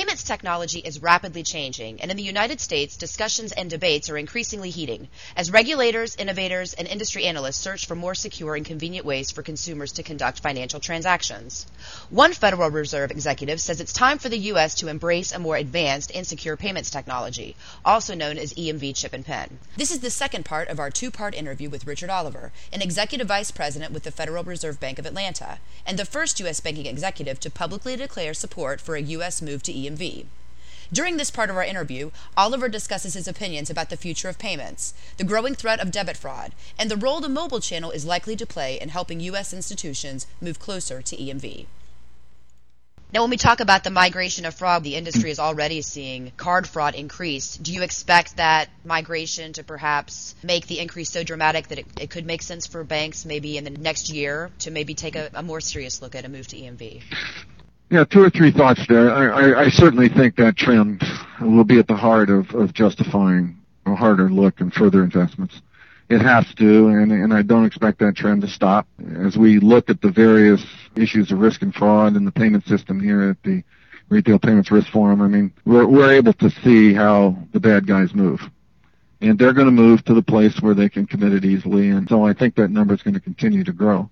Payments technology is rapidly changing, and in the United States, discussions and debates are increasingly heating as regulators, innovators, and industry analysts search for more secure and convenient ways for consumers to conduct financial transactions. One Federal Reserve executive says it's time for the U.S. to embrace a more advanced and secure payments technology, also known as EMV chip and PIN. This is the second part of our two part interview with Richard Oliver, an executive vice president with the Federal Reserve Bank of Atlanta, and the first U.S. banking executive to publicly declare support for a U.S. move to EMV. During this part of our interview, Oliver discusses his opinions about the future of payments, the growing threat of debit fraud, and the role the mobile channel is likely to play in helping U.S. institutions move closer to EMV. Now, when we talk about the migration of fraud, the industry is already seeing card fraud increase. Do you expect that migration to perhaps make the increase so dramatic that it, it could make sense for banks maybe in the next year to maybe take a, a more serious look at a move to EMV? Yeah, two or three thoughts there. I, I, I certainly think that trend will be at the heart of, of justifying a harder look and further investments. It has to, and, and I don't expect that trend to stop. As we look at the various issues of risk and fraud in the payment system here at the Retail Payments Risk Forum, I mean, we're, we're able to see how the bad guys move. And they're going to move to the place where they can commit it easily, and so I think that number is going to continue to grow.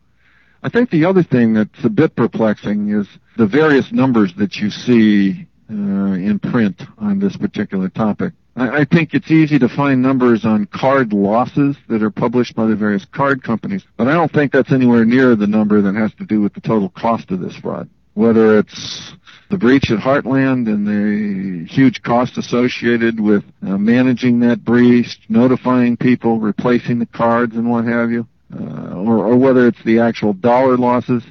I think the other thing that's a bit perplexing is the various numbers that you see uh, in print on this particular topic. I, I think it's easy to find numbers on card losses that are published by the various card companies, but I don't think that's anywhere near the number that has to do with the total cost of this fraud. Whether it's the breach at Heartland and the huge cost associated with uh, managing that breach, notifying people, replacing the cards and what have you uh, or, or whether it's the actual dollar losses.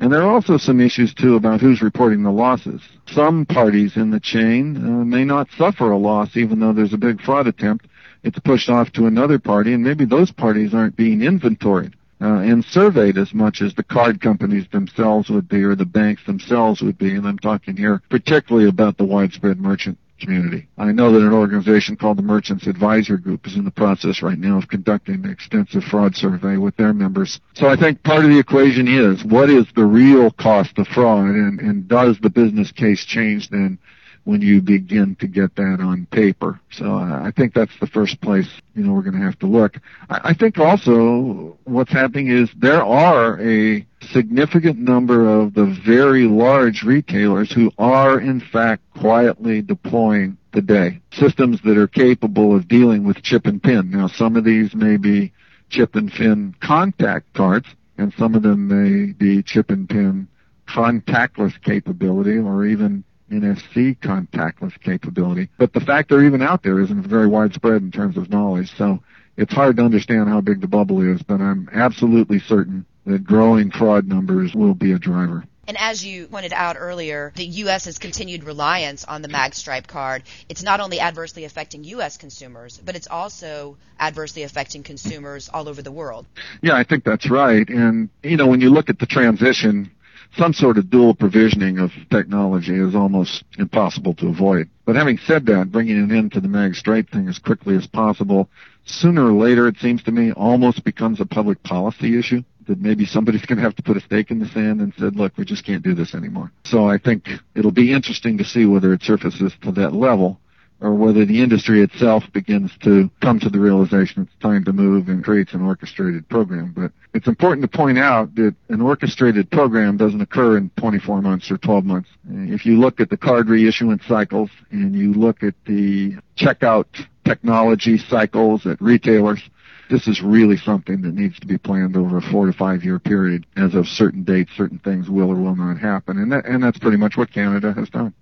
And there are also some issues too about who's reporting the losses. Some parties in the chain uh, may not suffer a loss even though there's a big fraud attempt. It's pushed off to another party and maybe those parties aren't being inventoried. Uh, and surveyed as much as the card companies themselves would be or the banks themselves would be. And I'm talking here particularly about the widespread merchant community. I know that an organization called the Merchants Advisor Group is in the process right now of conducting an extensive fraud survey with their members. So I think part of the equation is what is the real cost of fraud and, and does the business case change then when you begin to get that on paper. So uh, I think that's the first place, you know, we're going to have to look. I, I think also what's happening is there are a significant number of the very large retailers who are in fact quietly deploying today systems that are capable of dealing with chip and pin. Now some of these may be chip and pin contact cards and some of them may be chip and pin contactless capability or even NFC contactless capability. But the fact they're even out there isn't very widespread in terms of knowledge. So it's hard to understand how big the bubble is, but I'm absolutely certain that growing fraud numbers will be a driver. And as you pointed out earlier, the U.S.'s continued reliance on the MagStripe card, it's not only adversely affecting U.S. consumers, but it's also adversely affecting consumers all over the world. Yeah, I think that's right. And, you know, when you look at the transition, some sort of dual provisioning of technology is almost impossible to avoid. But having said that, bringing an end to the MagStripe thing as quickly as possible, sooner or later, it seems to me, almost becomes a public policy issue that maybe somebody's going to have to put a stake in the sand and said, look, we just can't do this anymore. So I think it'll be interesting to see whether it surfaces to that level or whether the industry itself begins to come to the realization it's time to move and creates an orchestrated program. But it's important to point out that an orchestrated program doesn't occur in 24 months or 12 months. If you look at the card reissuance cycles and you look at the checkout technology cycles at retailers, this is really something that needs to be planned over a four to five year period. As of certain dates, certain things will or will not happen, and that, and that's pretty much what Canada has done.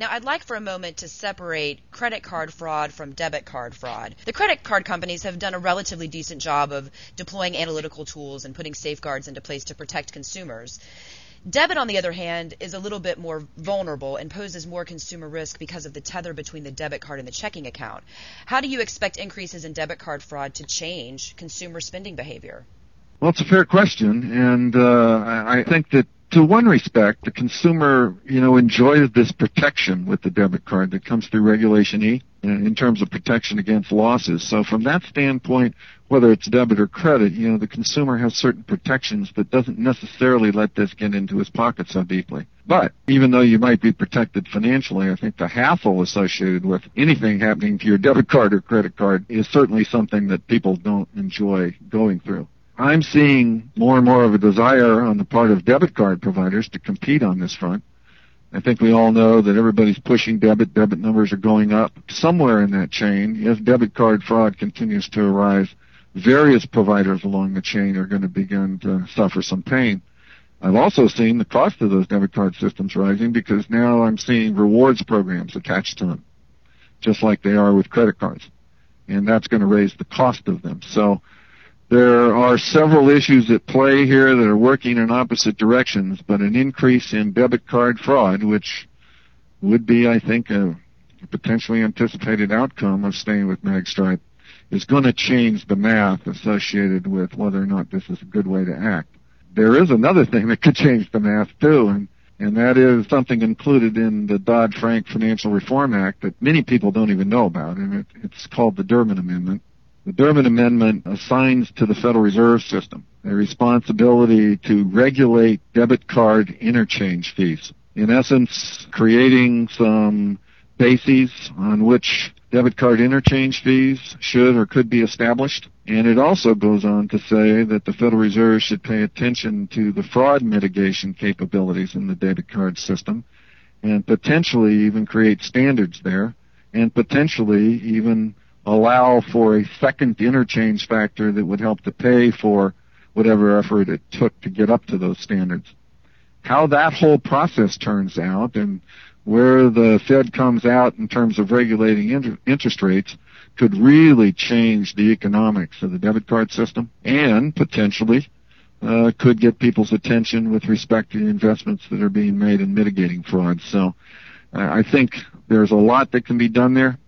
Now, I'd like for a moment to separate credit card fraud from debit card fraud. The credit card companies have done a relatively decent job of deploying analytical tools and putting safeguards into place to protect consumers. Debit, on the other hand, is a little bit more vulnerable and poses more consumer risk because of the tether between the debit card and the checking account. How do you expect increases in debit card fraud to change consumer spending behavior? Well, it's a fair question, and uh, I think that to one respect, the consumer, you know, enjoys this protection with the debit card that comes through Regulation E. in terms of protection against losses. So from that standpoint, whether it's debit or credit, you know, the consumer has certain protections that doesn't necessarily let this get into his pocket so deeply. But even though you might be protected financially, I think the hassle associated with anything happening to your debit card or credit card is certainly something that people don't enjoy going through. I'm seeing more and more of a desire on the part of debit card providers to compete on this front. I think we all know that everybody's pushing debit. Debit numbers are going up. Somewhere in that chain, as debit card fraud continues to arise, various providers along the chain are going to begin to suffer some pain. I've also seen the cost of those debit card systems rising because now I'm seeing rewards programs attached to them, just like they are with credit cards. And that's going to raise the cost of them. So there are several issues at play here that are working in opposite directions, but an increase in debit card fraud, which would be, I think, a potentially anticipated outcome of staying with MagStripe, is going to change the math associated with whether or not this is a good way to act. There is another thing that could change the math too, and and that is something included in the Dodd-Frank Financial Reform Act that many people don't even know about, and it, it's called the Durbin Amendment. The Durbin Amendment assigns to the Federal Reserve System a responsibility to regulate debit card interchange fees. In essence, creating some bases on which debit card interchange fees should or could be established. And it also goes on to say that the Federal Reserve should pay attention to the fraud mitigation capabilities in the debit card system and potentially even create standards there and potentially even allow for a second interchange factor that would help to pay for whatever effort it took to get up to those standards. How that whole process turns out and where the Fed comes out in terms of regulating inter- interest rates could really change the economics of the debit card system and potentially uh, could get people's attention with respect to the investments that are being made in mitigating fraud. So uh, I think there's a lot that can be done there.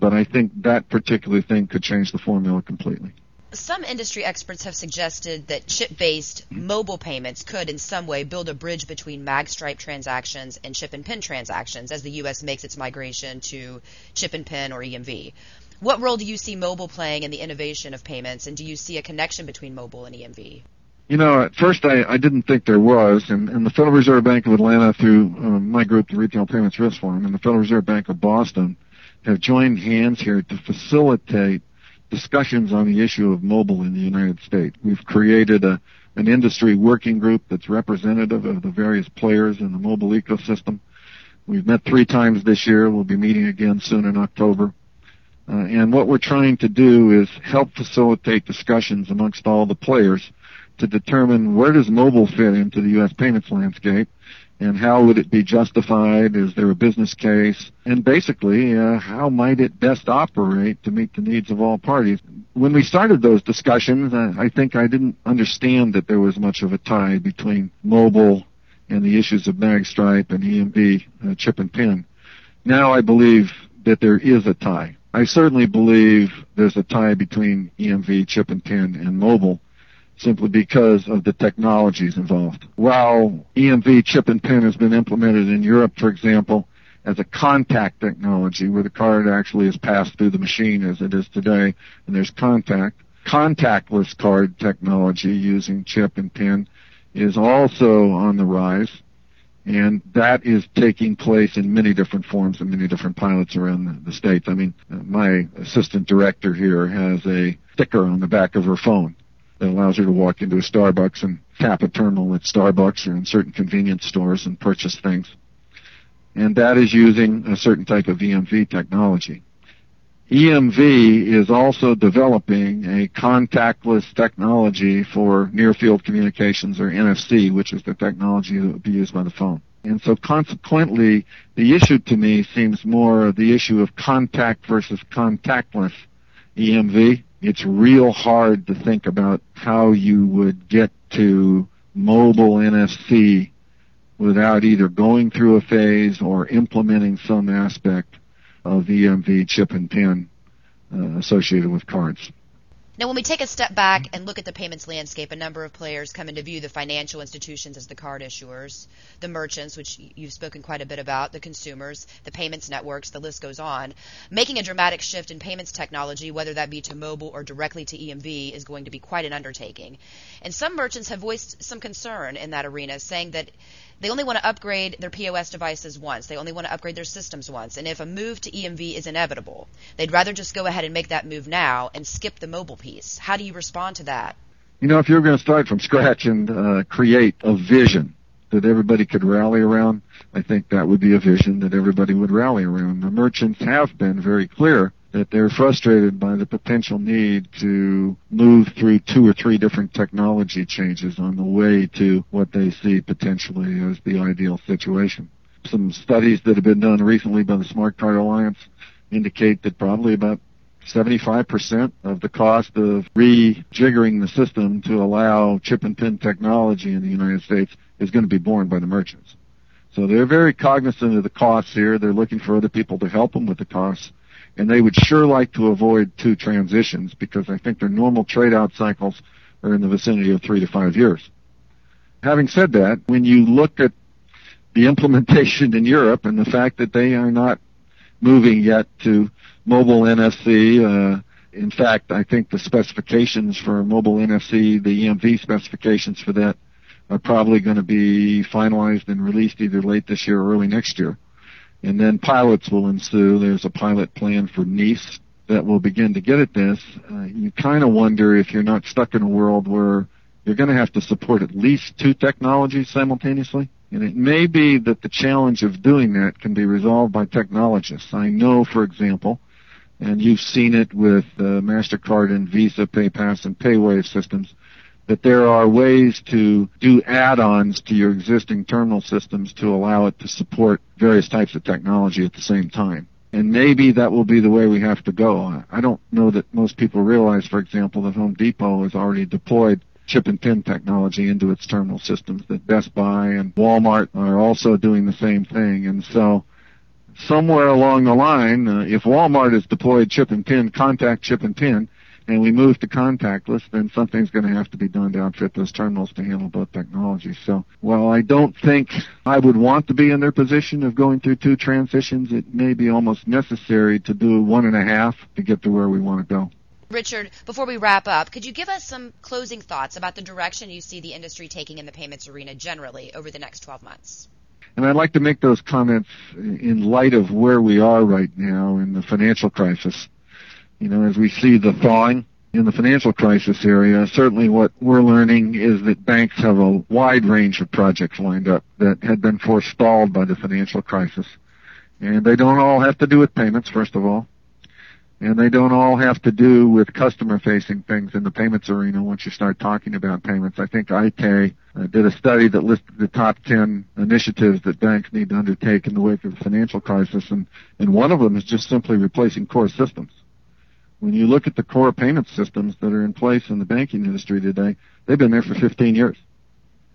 But I think that particular thing could change the formula completely. Some industry experts have suggested that chip based mobile payments could, in some way, build a bridge between MagStripe transactions and chip and pin transactions as the U.S. makes its migration to chip and pin or EMV. What role do you see mobile playing in the innovation of payments, and do you see a connection between mobile and EMV? You know, at first I, I didn't think there was, and, and the Federal Reserve Bank of Atlanta, through uh, my group, the Retail Payments Risk Forum, and the Federal Reserve Bank of Boston, have joined hands here to facilitate discussions on the issue of mobile in the United States. We've created a, an industry working group that's representative of the various players in the mobile ecosystem. We've met three times this year. We'll be meeting again soon in October. Uh, and what we're trying to do is help facilitate discussions amongst all the players to determine where does mobile fit into the U.S. payments landscape and how would it be justified? Is there a business case? And basically, uh, how might it best operate to meet the needs of all parties? When we started those discussions, uh, I think I didn't understand that there was much of a tie between mobile and the issues of MagStripe and EMV uh, chip and pin. Now I believe that there is a tie. I certainly believe there's a tie between EMV chip and pin and mobile simply because of the technologies involved. While EMV chip and pin has been implemented in Europe, for example, as a contact technology where the card actually is passed through the machine as it is today and there's contact, contactless card technology using chip and pin is also on the rise. And that is taking place in many different forms and many different pilots around the, states. I mean, my assistant director here has a sticker on the back of her phone that allows her to walk into a Starbucks and tap a terminal at Starbucks or in certain convenience stores and purchase things. And that is using a certain type of EMV technology. EMV is also developing a contactless technology for near field communications or NFC, which is the technology that would be used by the phone. And so consequently, the issue to me seems more the issue of contact versus contactless EMV it's real hard to think about how you would get to mobile NFC without either going through a phase or implementing some aspect of EMV chip and pin uh, associated with cards. Now, when we take a step back mm-hmm. and look at the payments landscape, a number of players come into view the financial institutions as the card issuers, the merchants, which you've spoken quite a bit about, the consumers, the payments networks, the list goes on. Making a dramatic shift in payments technology, whether that be to mobile or directly to EMV, is going to be quite an undertaking. And some merchants have voiced some concern in that arena, saying that they only want to upgrade their POS devices once. They only want to upgrade their systems once. And if a move to EMV is inevitable, they'd rather just go ahead and make that move now and skip the mobile piece. How do you respond to that? You know, if you're going to start from scratch and uh, create a vision that everybody could rally around, I think that would be a vision that everybody would rally around. The merchants have been very clear that they're frustrated by the potential need to move through two or three different technology changes on the way to what they see potentially as the ideal situation. Some studies that have been done recently by the Smart Card Alliance indicate that probably about 75% of the cost of rejiggering the system to allow chip and pin technology in the United States is going to be borne by the merchants. So they're very cognizant of the costs here. They're looking for other people to help them with the costs and they would sure like to avoid two transitions because I think their normal trade out cycles are in the vicinity of three to five years. Having said that, when you look at the implementation in Europe and the fact that they are not moving yet to mobile NFC, uh, in fact, I think the specifications for mobile NFC, the EMV specifications for that, are probably going to be finalized and released either late this year or early next year and then pilots will ensue. There's a pilot plan for Nice that will begin to get at this. Uh, you kind of wonder if you're not stuck in a world where you're going to have to support at least two technologies simultaneously. And it may be that the challenge of doing that can be resolved by technologists. I know, for example, and you've seen it with uh, MasterCard and Visa, PayPass, and PayWave systems, that there are ways to do add-ons to your existing terminal systems to allow it to support various types of technology at the same time. And maybe that will be the way we have to go. I don't know that most people realize, for example, that Home Depot has already deployed chip and pin technology into its terminal systems, that Best Buy and Walmart are also doing the same thing. And so somewhere along the line, uh, if Walmart has deployed chip and pin, contact chip and pin, and we move to contactless, then something's going to have to be done to outfit those terminals to handle both technologies. So while I don't think I would want to be in their position of going through two transitions, it may be almost necessary to do one and a half to get to where we want to go. Richard, before we wrap up, could you give us some closing thoughts about the direction you see the industry taking in the payments arena generally over the next 12 months? And I'd like to make those comments in light of where we are right now in the financial crisis. You know, as we see the thawing in the financial crisis area, certainly what we're learning is that banks have a wide range of projects lined up that had been forestalled by the financial crisis. And they don't all have to do with payments, first of all. And they don't all have to do with customer facing things in the payments arena once you start talking about payments. I think Aite uh, did a study that listed the top 10 initiatives that banks need to undertake in the wake of the financial crisis and, and one of them is just simply replacing core systems when you look at the core payment systems that are in place in the banking industry today, they've been there for 15 years.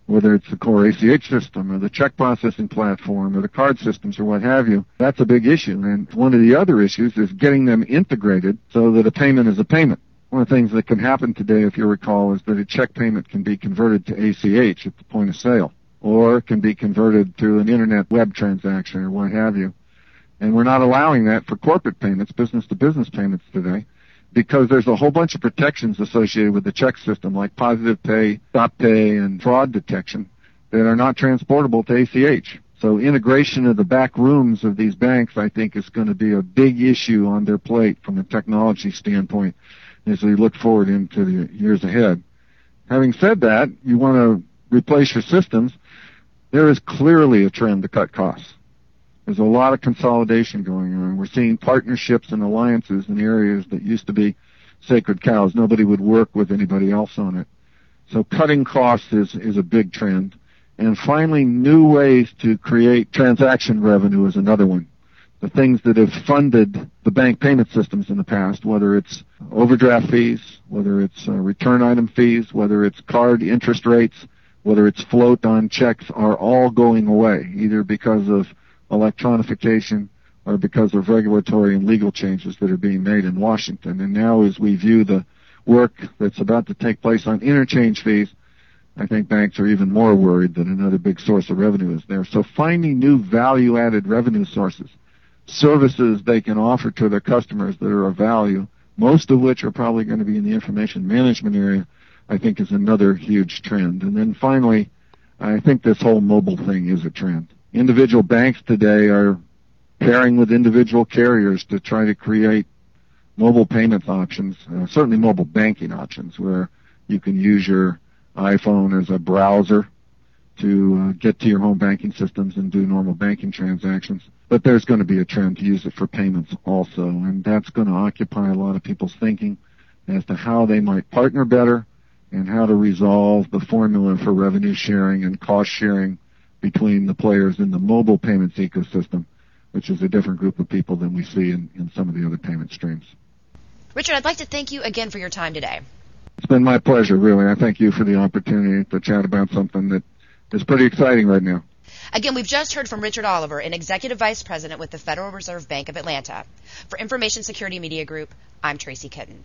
Whether it's the core ACH system or the check processing platform or the card systems or what have you, that's a big issue. And one of the other issues is getting them integrated so that a payment is a payment. One of the things that can happen today, if you recall, is that a check payment can be converted to ACH at the point of sale or can be converted to an internet web transaction or what have you. And we're not allowing that for corporate payments, business to business payments today because there's a whole bunch of protections associated with the check system, like positive pay, stop pay, and fraud detection that are not transportable to ACH. So integration of the back rooms of these banks, I think, is going to be a big issue on their plate from a technology standpoint as we look forward into the years ahead. Having said that, you want to replace your systems. There is clearly a trend to cut costs. There's a lot of consolidation going on. We're seeing partnerships and alliances in areas that used to be sacred cows. Nobody would work with anybody else on it. So cutting costs is, is a big trend. And finally, new ways to create transaction revenue is another one. The things that have funded the bank payment systems in the past, whether it's overdraft fees, whether it's uh, return item fees, whether it's card interest rates, whether it's float on checks, are all going away, either because of electronification or because of regulatory and legal changes that are being made in Washington. And now as we view the work that's about to take place on interchange fees, I think banks are even more worried that another big source of revenue is there. So finding new value added revenue sources, services they can offer to their customers that are of value, most of which are probably going to be in the information management area, I think is another huge trend. And then finally, I think this whole mobile thing is a trend. Individual banks today are pairing with individual carriers to try to create mobile payments options, uh, certainly mobile banking options, where you can use your iPhone as a browser to uh, get to your home banking systems and do normal banking transactions. But there's going to be a trend to use it for payments also, and that's going to occupy a lot of people's thinking as to how they might partner better and how to resolve the formula for revenue sharing and cost sharing between the players in the mobile payments ecosystem, which is a different group of people than we see in, in some of the other payment streams. Richard, I'd like to thank you again for your time today. It's been my pleasure, really. I thank you for the opportunity to chat about something that is pretty exciting right now. Again, we've just heard from Richard Oliver, an executive vice president with the Federal Reserve Bank of Atlanta. For Information Security Media Group, I'm Tracy Kitten.